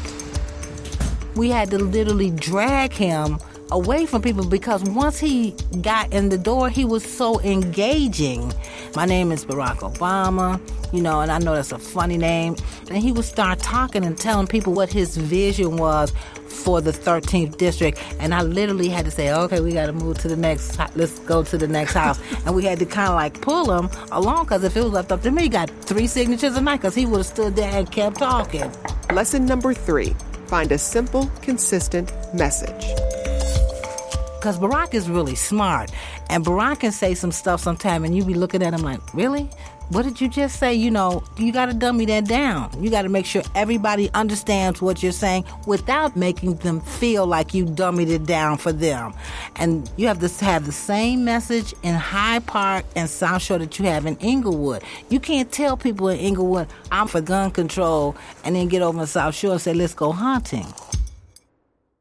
We had to literally drag him away from people because once he got in the door, he was so engaging. My name is Barack Obama, you know, and I know that's a funny name. And he would start talking and telling people what his vision was for the 13th district. And I literally had to say, okay, we got to move to the next, let's go to the next house. and we had to kind of like pull him along because if it was left up to me, he got three signatures a night because he would have stood there and kept talking. Lesson number three find a simple, consistent message because Barack is really smart. And Barack can say some stuff sometime, and you be looking at him like, really? What did you just say? You know, you got to dummy that down. You got to make sure everybody understands what you're saying without making them feel like you dummied it down for them. And you have to have the same message in Hyde Park and South Shore that you have in Englewood. You can't tell people in Englewood, I'm for gun control, and then get over to South Shore and say, let's go hunting.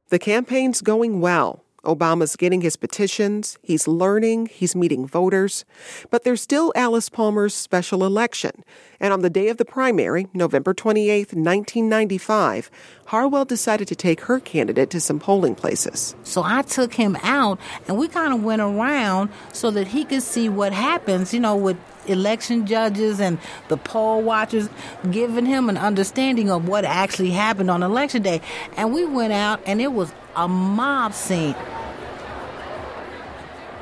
The campaign's going well. Obama's getting his petitions, he's learning, he's meeting voters. But there's still Alice Palmer's special election. And on the day of the primary, November 28, 1995, Harwell decided to take her candidate to some polling places. So I took him out and we kind of went around so that he could see what happens, you know, with election judges and the poll watchers, giving him an understanding of what actually happened on election day. And we went out and it was a mob scene.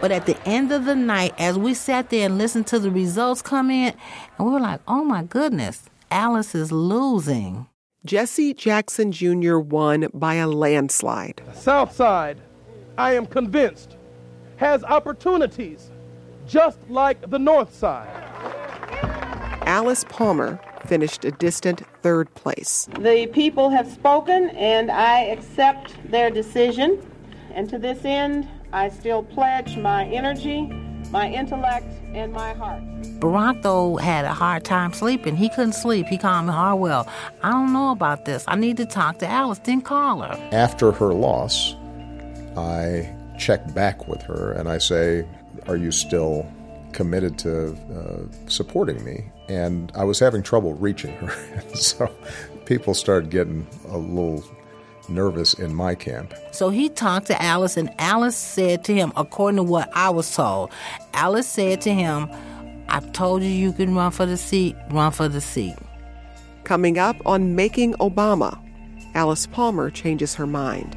But at the end of the night, as we sat there and listened to the results come in, and we were like, oh my goodness, Alice is losing. Jesse Jackson Jr. won by a landslide. South Side, I am convinced, has opportunities just like the North Side. Alice Palmer finished a distant third place. The people have spoken, and I accept their decision. And to this end, I still pledge my energy, my intellect, and my heart. Barack, though, had a hard time sleeping. He couldn't sleep. He called me Harwell. I don't know about this. I need to talk to Alice. Then call her. After her loss, I check back with her and I say, Are you still committed to uh, supporting me? And I was having trouble reaching her. so people started getting a little nervous in my camp. So he talked to Alice, and Alice said to him, according to what I was told, Alice said to him, I've told you you can run for the seat, run for the seat. Coming up on Making Obama, Alice Palmer changes her mind.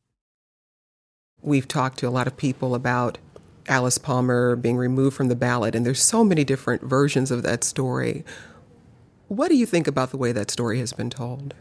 We've talked to a lot of people about Alice Palmer being removed from the ballot, and there's so many different versions of that story. What do you think about the way that story has been told?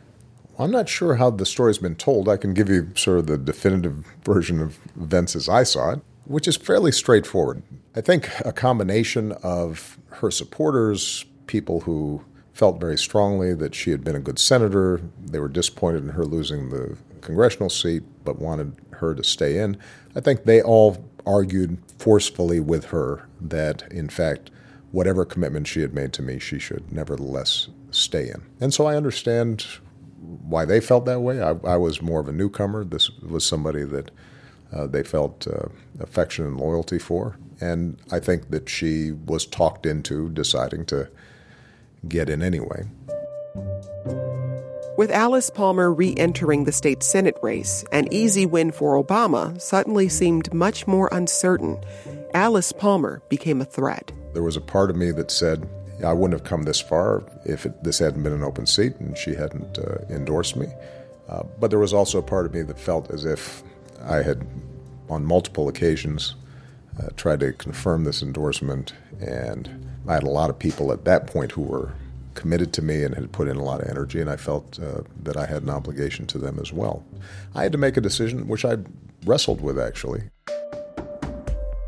I'm not sure how the story's been told. I can give you sort of the definitive version of events as I saw it, which is fairly straightforward. I think a combination of her supporters, people who felt very strongly that she had been a good senator, they were disappointed in her losing the congressional seat, but wanted her to stay in. I think they all argued forcefully with her that, in fact, whatever commitment she had made to me, she should nevertheless stay in. And so I understand why they felt that way. I, I was more of a newcomer. This was somebody that uh, they felt uh, affection and loyalty for. And I think that she was talked into deciding to get in anyway. With Alice Palmer re entering the state Senate race, an easy win for Obama suddenly seemed much more uncertain. Alice Palmer became a threat. There was a part of me that said, I wouldn't have come this far if it, this hadn't been an open seat and she hadn't uh, endorsed me. Uh, but there was also a part of me that felt as if I had, on multiple occasions, uh, tried to confirm this endorsement. And I had a lot of people at that point who were committed to me and had put in a lot of energy, and I felt uh, that I had an obligation to them as well. I had to make a decision, which I wrestled with actually.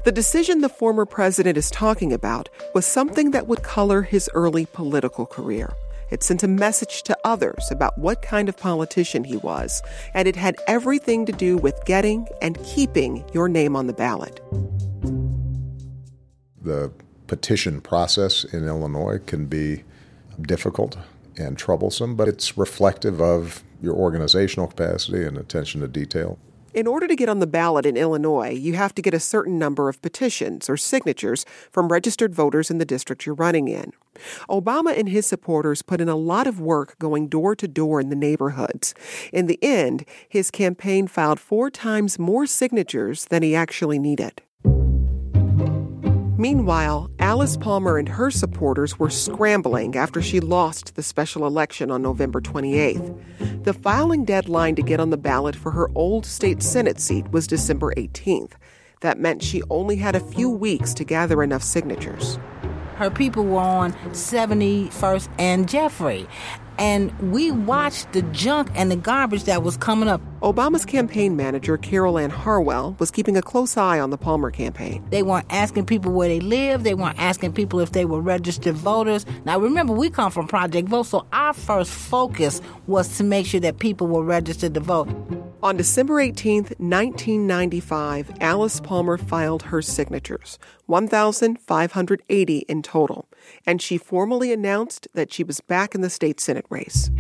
The decision the former president is talking about was something that would color his early political career. It sent a message to others about what kind of politician he was, and it had everything to do with getting and keeping your name on the ballot. The petition process in Illinois can be difficult and troublesome, but it's reflective of your organizational capacity and attention to detail. In order to get on the ballot in Illinois, you have to get a certain number of petitions or signatures from registered voters in the district you're running in. Obama and his supporters put in a lot of work going door to door in the neighborhoods. In the end, his campaign filed four times more signatures than he actually needed. Meanwhile, Alice Palmer and her supporters were scrambling after she lost the special election on November 28th. The filing deadline to get on the ballot for her old state Senate seat was December 18th. That meant she only had a few weeks to gather enough signatures. Her people were on 71st and Jeffrey and we watched the junk and the garbage that was coming up. Obama's campaign manager, Carol Ann Harwell, was keeping a close eye on the Palmer campaign. They weren't asking people where they live, they weren't asking people if they were registered voters. Now, remember, we come from Project Vote, so our first focus was to make sure that people were registered to vote. On December 18, 1995, Alice Palmer filed her signatures, 1,580 in total and she formally announced that she was back in the state Senate race.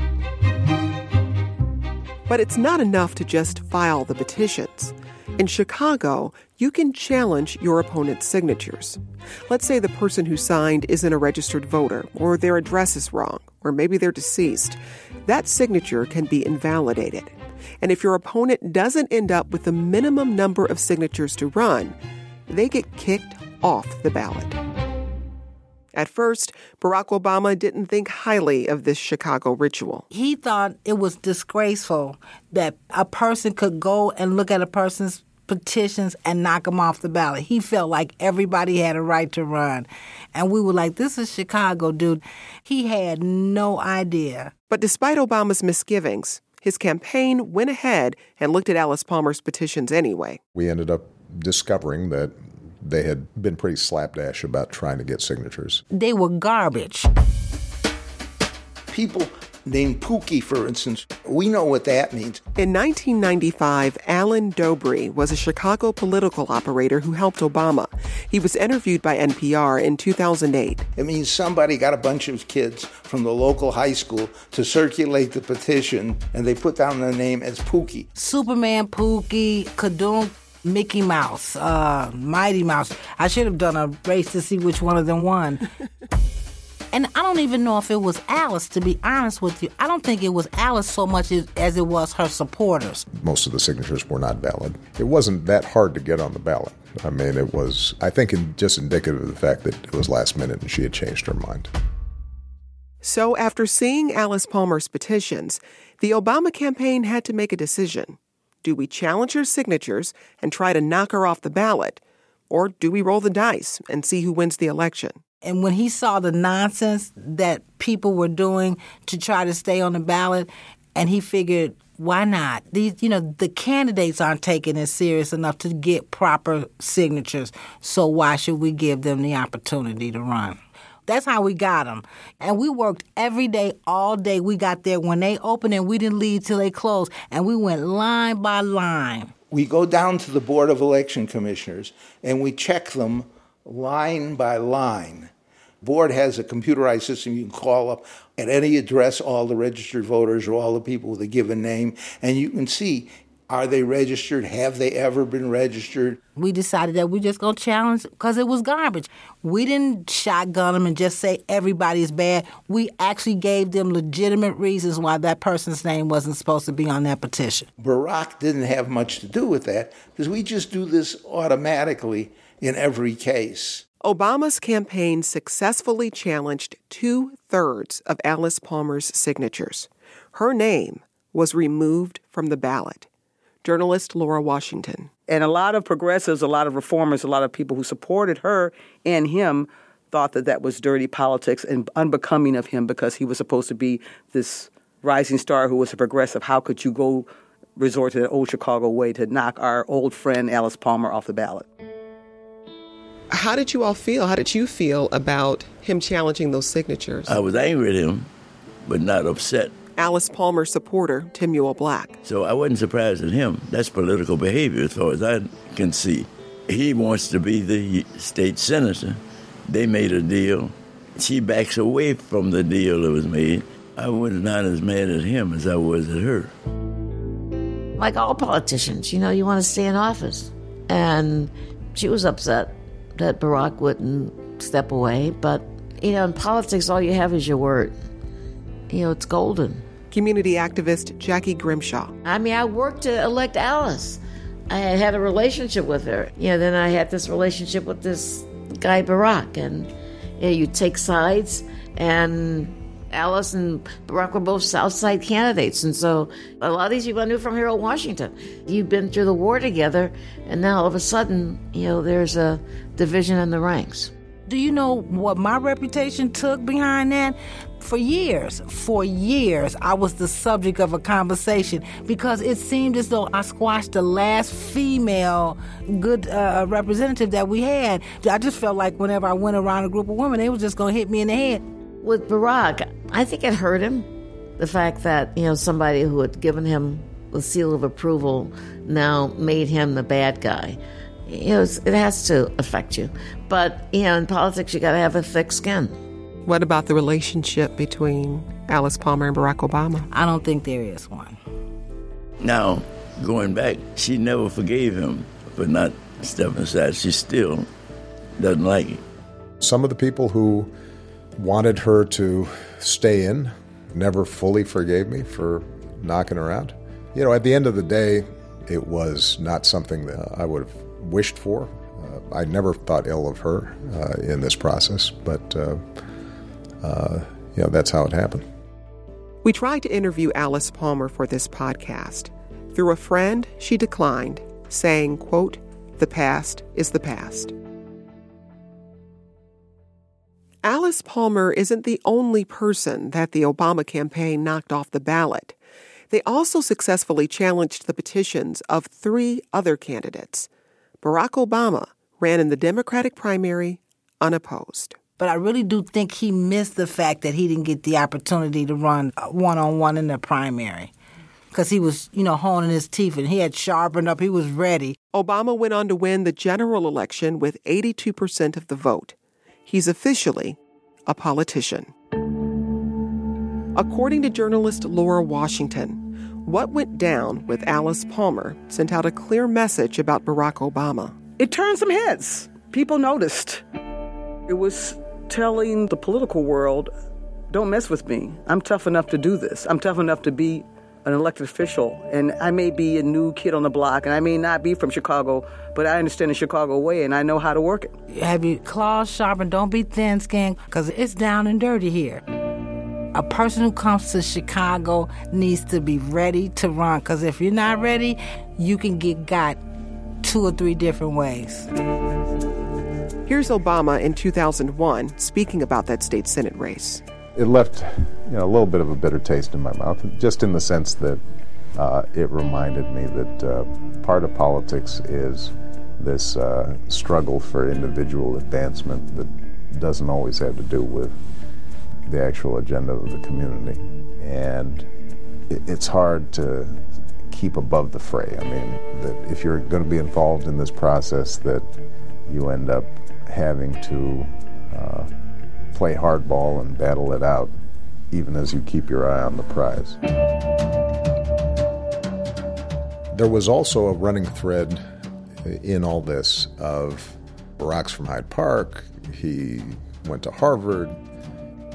But it's not enough to just file the petitions. In Chicago, you can challenge your opponent's signatures. Let's say the person who signed isn't a registered voter, or their address is wrong, or maybe they're deceased. That signature can be invalidated. And if your opponent doesn't end up with the minimum number of signatures to run, they get kicked off the ballot. At first, Barack Obama didn't think highly of this Chicago ritual. He thought it was disgraceful that a person could go and look at a person's petitions and knock them off the ballot. He felt like everybody had a right to run. And we were like, this is Chicago, dude. He had no idea. But despite Obama's misgivings, his campaign went ahead and looked at Alice Palmer's petitions anyway. We ended up discovering that they had been pretty slapdash about trying to get signatures. They were garbage. People named Pookie, for instance, we know what that means. In 1995, Alan Dobry was a Chicago political operator who helped Obama. He was interviewed by NPR in 2008. It means somebody got a bunch of kids from the local high school to circulate the petition, and they put down their name as Pookie. Superman, Pookie, Kadunk, Mickey Mouse, uh, Mighty Mouse. I should have done a race to see which one of them won. and I don't even know if it was Alice, to be honest with you. I don't think it was Alice so much as, as it was her supporters. Most of the signatures were not valid. It wasn't that hard to get on the ballot. I mean, it was, I think, in, just indicative of the fact that it was last minute and she had changed her mind. So, after seeing Alice Palmer's petitions, the Obama campaign had to make a decision. Do we challenge her signatures and try to knock her off the ballot? Or do we roll the dice and see who wins the election? And when he saw the nonsense that people were doing to try to stay on the ballot, and he figured, why not? These, you know, the candidates aren't taking it serious enough to get proper signatures. So why should we give them the opportunity to run? That's how we got them. And we worked every day, all day. We got there when they opened and we didn't leave till they closed. And we went line by line. We go down to the Board of Election Commissioners and we check them line by line. Board has a computerized system you can call up at any address all the registered voters or all the people with a given name, and you can see are they registered? Have they ever been registered? We decided that we're just gonna challenge because it was garbage. We didn't shotgun them and just say everybody's bad. We actually gave them legitimate reasons why that person's name wasn't supposed to be on that petition. Barack didn't have much to do with that because we just do this automatically in every case. Obama's campaign successfully challenged two thirds of Alice Palmer's signatures. Her name was removed from the ballot journalist Laura Washington. And a lot of progressives, a lot of reformers, a lot of people who supported her and him thought that that was dirty politics and unbecoming of him because he was supposed to be this rising star who was a progressive. How could you go resort to the old Chicago way to knock our old friend Alice Palmer off the ballot? How did you all feel? How did you feel about him challenging those signatures? I was angry at him, but not upset. Alice Palmer supporter Timuel Black. So I wasn't surprised at him. That's political behavior, as far as I can see. He wants to be the state senator. They made a deal. She backs away from the deal that was made. I was not as mad at him as I was at her. Like all politicians, you know, you want to stay in office. And she was upset that Barack wouldn't step away. But, you know, in politics, all you have is your word. You know, it's golden. Community activist Jackie Grimshaw. I mean, I worked to elect Alice. I had a relationship with her. You know, then I had this relationship with this guy Barack, and you, know, you take sides. And Alice and Barack were both South Side candidates, and so a lot of these people I knew from here in Washington. You've been through the war together, and now all of a sudden, you know, there's a division in the ranks. Do you know what my reputation took behind that? For years, for years, I was the subject of a conversation because it seemed as though I squashed the last female good uh, representative that we had. I just felt like whenever I went around a group of women, they were just going to hit me in the head. With Barack, I think it hurt him. The fact that, you know, somebody who had given him the seal of approval now made him the bad guy you know, it has to affect you. But, you know, in politics, you got to have a thick skin. What about the relationship between Alice Palmer and Barack Obama? I don't think there is one. Now, going back, she never forgave him for not stepping aside. She still doesn't like it. Some of the people who wanted her to stay in never fully forgave me for knocking her out. You know, at the end of the day, it was not something that I would have wished for. Uh, I never thought ill of her uh, in this process, but uh, uh, know that's how it happened. We tried to interview Alice Palmer for this podcast. Through a friend, she declined, saying, quote, "The past is the past." Alice Palmer isn't the only person that the Obama campaign knocked off the ballot. They also successfully challenged the petitions of three other candidates. Barack Obama ran in the Democratic primary unopposed. But I really do think he missed the fact that he didn't get the opportunity to run one on one in the primary. Because he was, you know, honing his teeth and he had sharpened up, he was ready. Obama went on to win the general election with 82% of the vote. He's officially a politician. According to journalist Laura Washington, what went down with Alice Palmer sent out a clear message about Barack Obama. It turned some heads. People noticed. It was telling the political world, don't mess with me. I'm tough enough to do this. I'm tough enough to be an elected official. And I may be a new kid on the block, and I may not be from Chicago, but I understand the Chicago way, and I know how to work it. Have your claws sharpened. Don't be thin skinned, because it's down and dirty here. A person who comes to Chicago needs to be ready to run, because if you're not ready, you can get got two or three different ways. Here's Obama in 2001 speaking about that state Senate race. It left you know, a little bit of a bitter taste in my mouth, just in the sense that uh, it reminded me that uh, part of politics is this uh, struggle for individual advancement that doesn't always have to do with the actual agenda of the community. And it, it's hard to keep above the fray. I mean, that if you're going to be involved in this process, that you end up having to uh, play hardball and battle it out, even as you keep your eye on the prize. There was also a running thread in all this of Barack's from Hyde Park, he went to Harvard,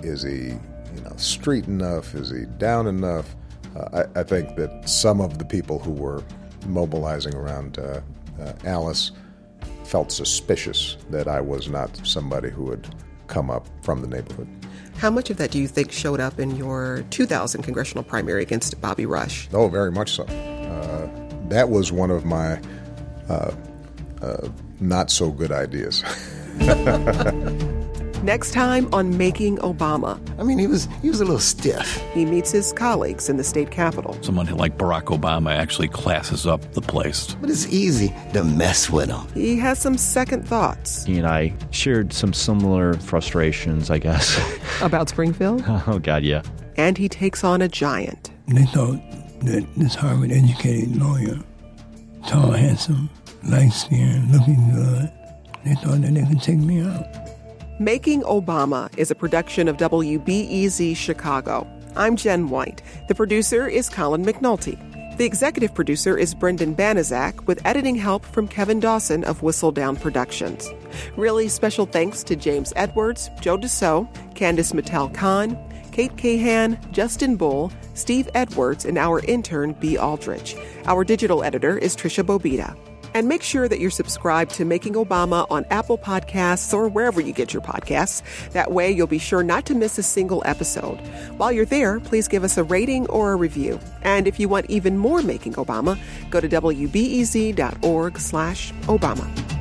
is he, you know, street enough? Is he down enough? Uh, I, I, think that some of the people who were mobilizing around uh, uh, Alice felt suspicious that I was not somebody who had come up from the neighborhood. How much of that do you think showed up in your 2000 congressional primary against Bobby Rush? Oh, very much so. Uh, that was one of my uh, uh, not so good ideas. Next time on Making Obama. I mean, he was he was a little stiff. He meets his colleagues in the state capitol. Someone like Barack Obama actually classes up the place. But it's easy to mess with him. He has some second thoughts. He and I shared some similar frustrations, I guess. About Springfield? oh God, yeah. And he takes on a giant. They thought that this Harvard educated lawyer, tall, handsome, light skinned, looking good, they thought that they could take me out. Making Obama is a production of WBEZ Chicago. I'm Jen White. The producer is Colin McNulty. The executive producer is Brendan Banaszak, with editing help from Kevin Dawson of Whistledown Productions. Really special thanks to James Edwards, Joe DeSoe, Candice Mattel Khan, Kate Cahan, Justin Bull, Steve Edwards, and our intern, B. Aldrich. Our digital editor is Tricia Bobeda. And make sure that you're subscribed to Making Obama on Apple Podcasts or wherever you get your podcasts. That way, you'll be sure not to miss a single episode. While you're there, please give us a rating or a review. And if you want even more Making Obama, go to wbez.org slash Obama.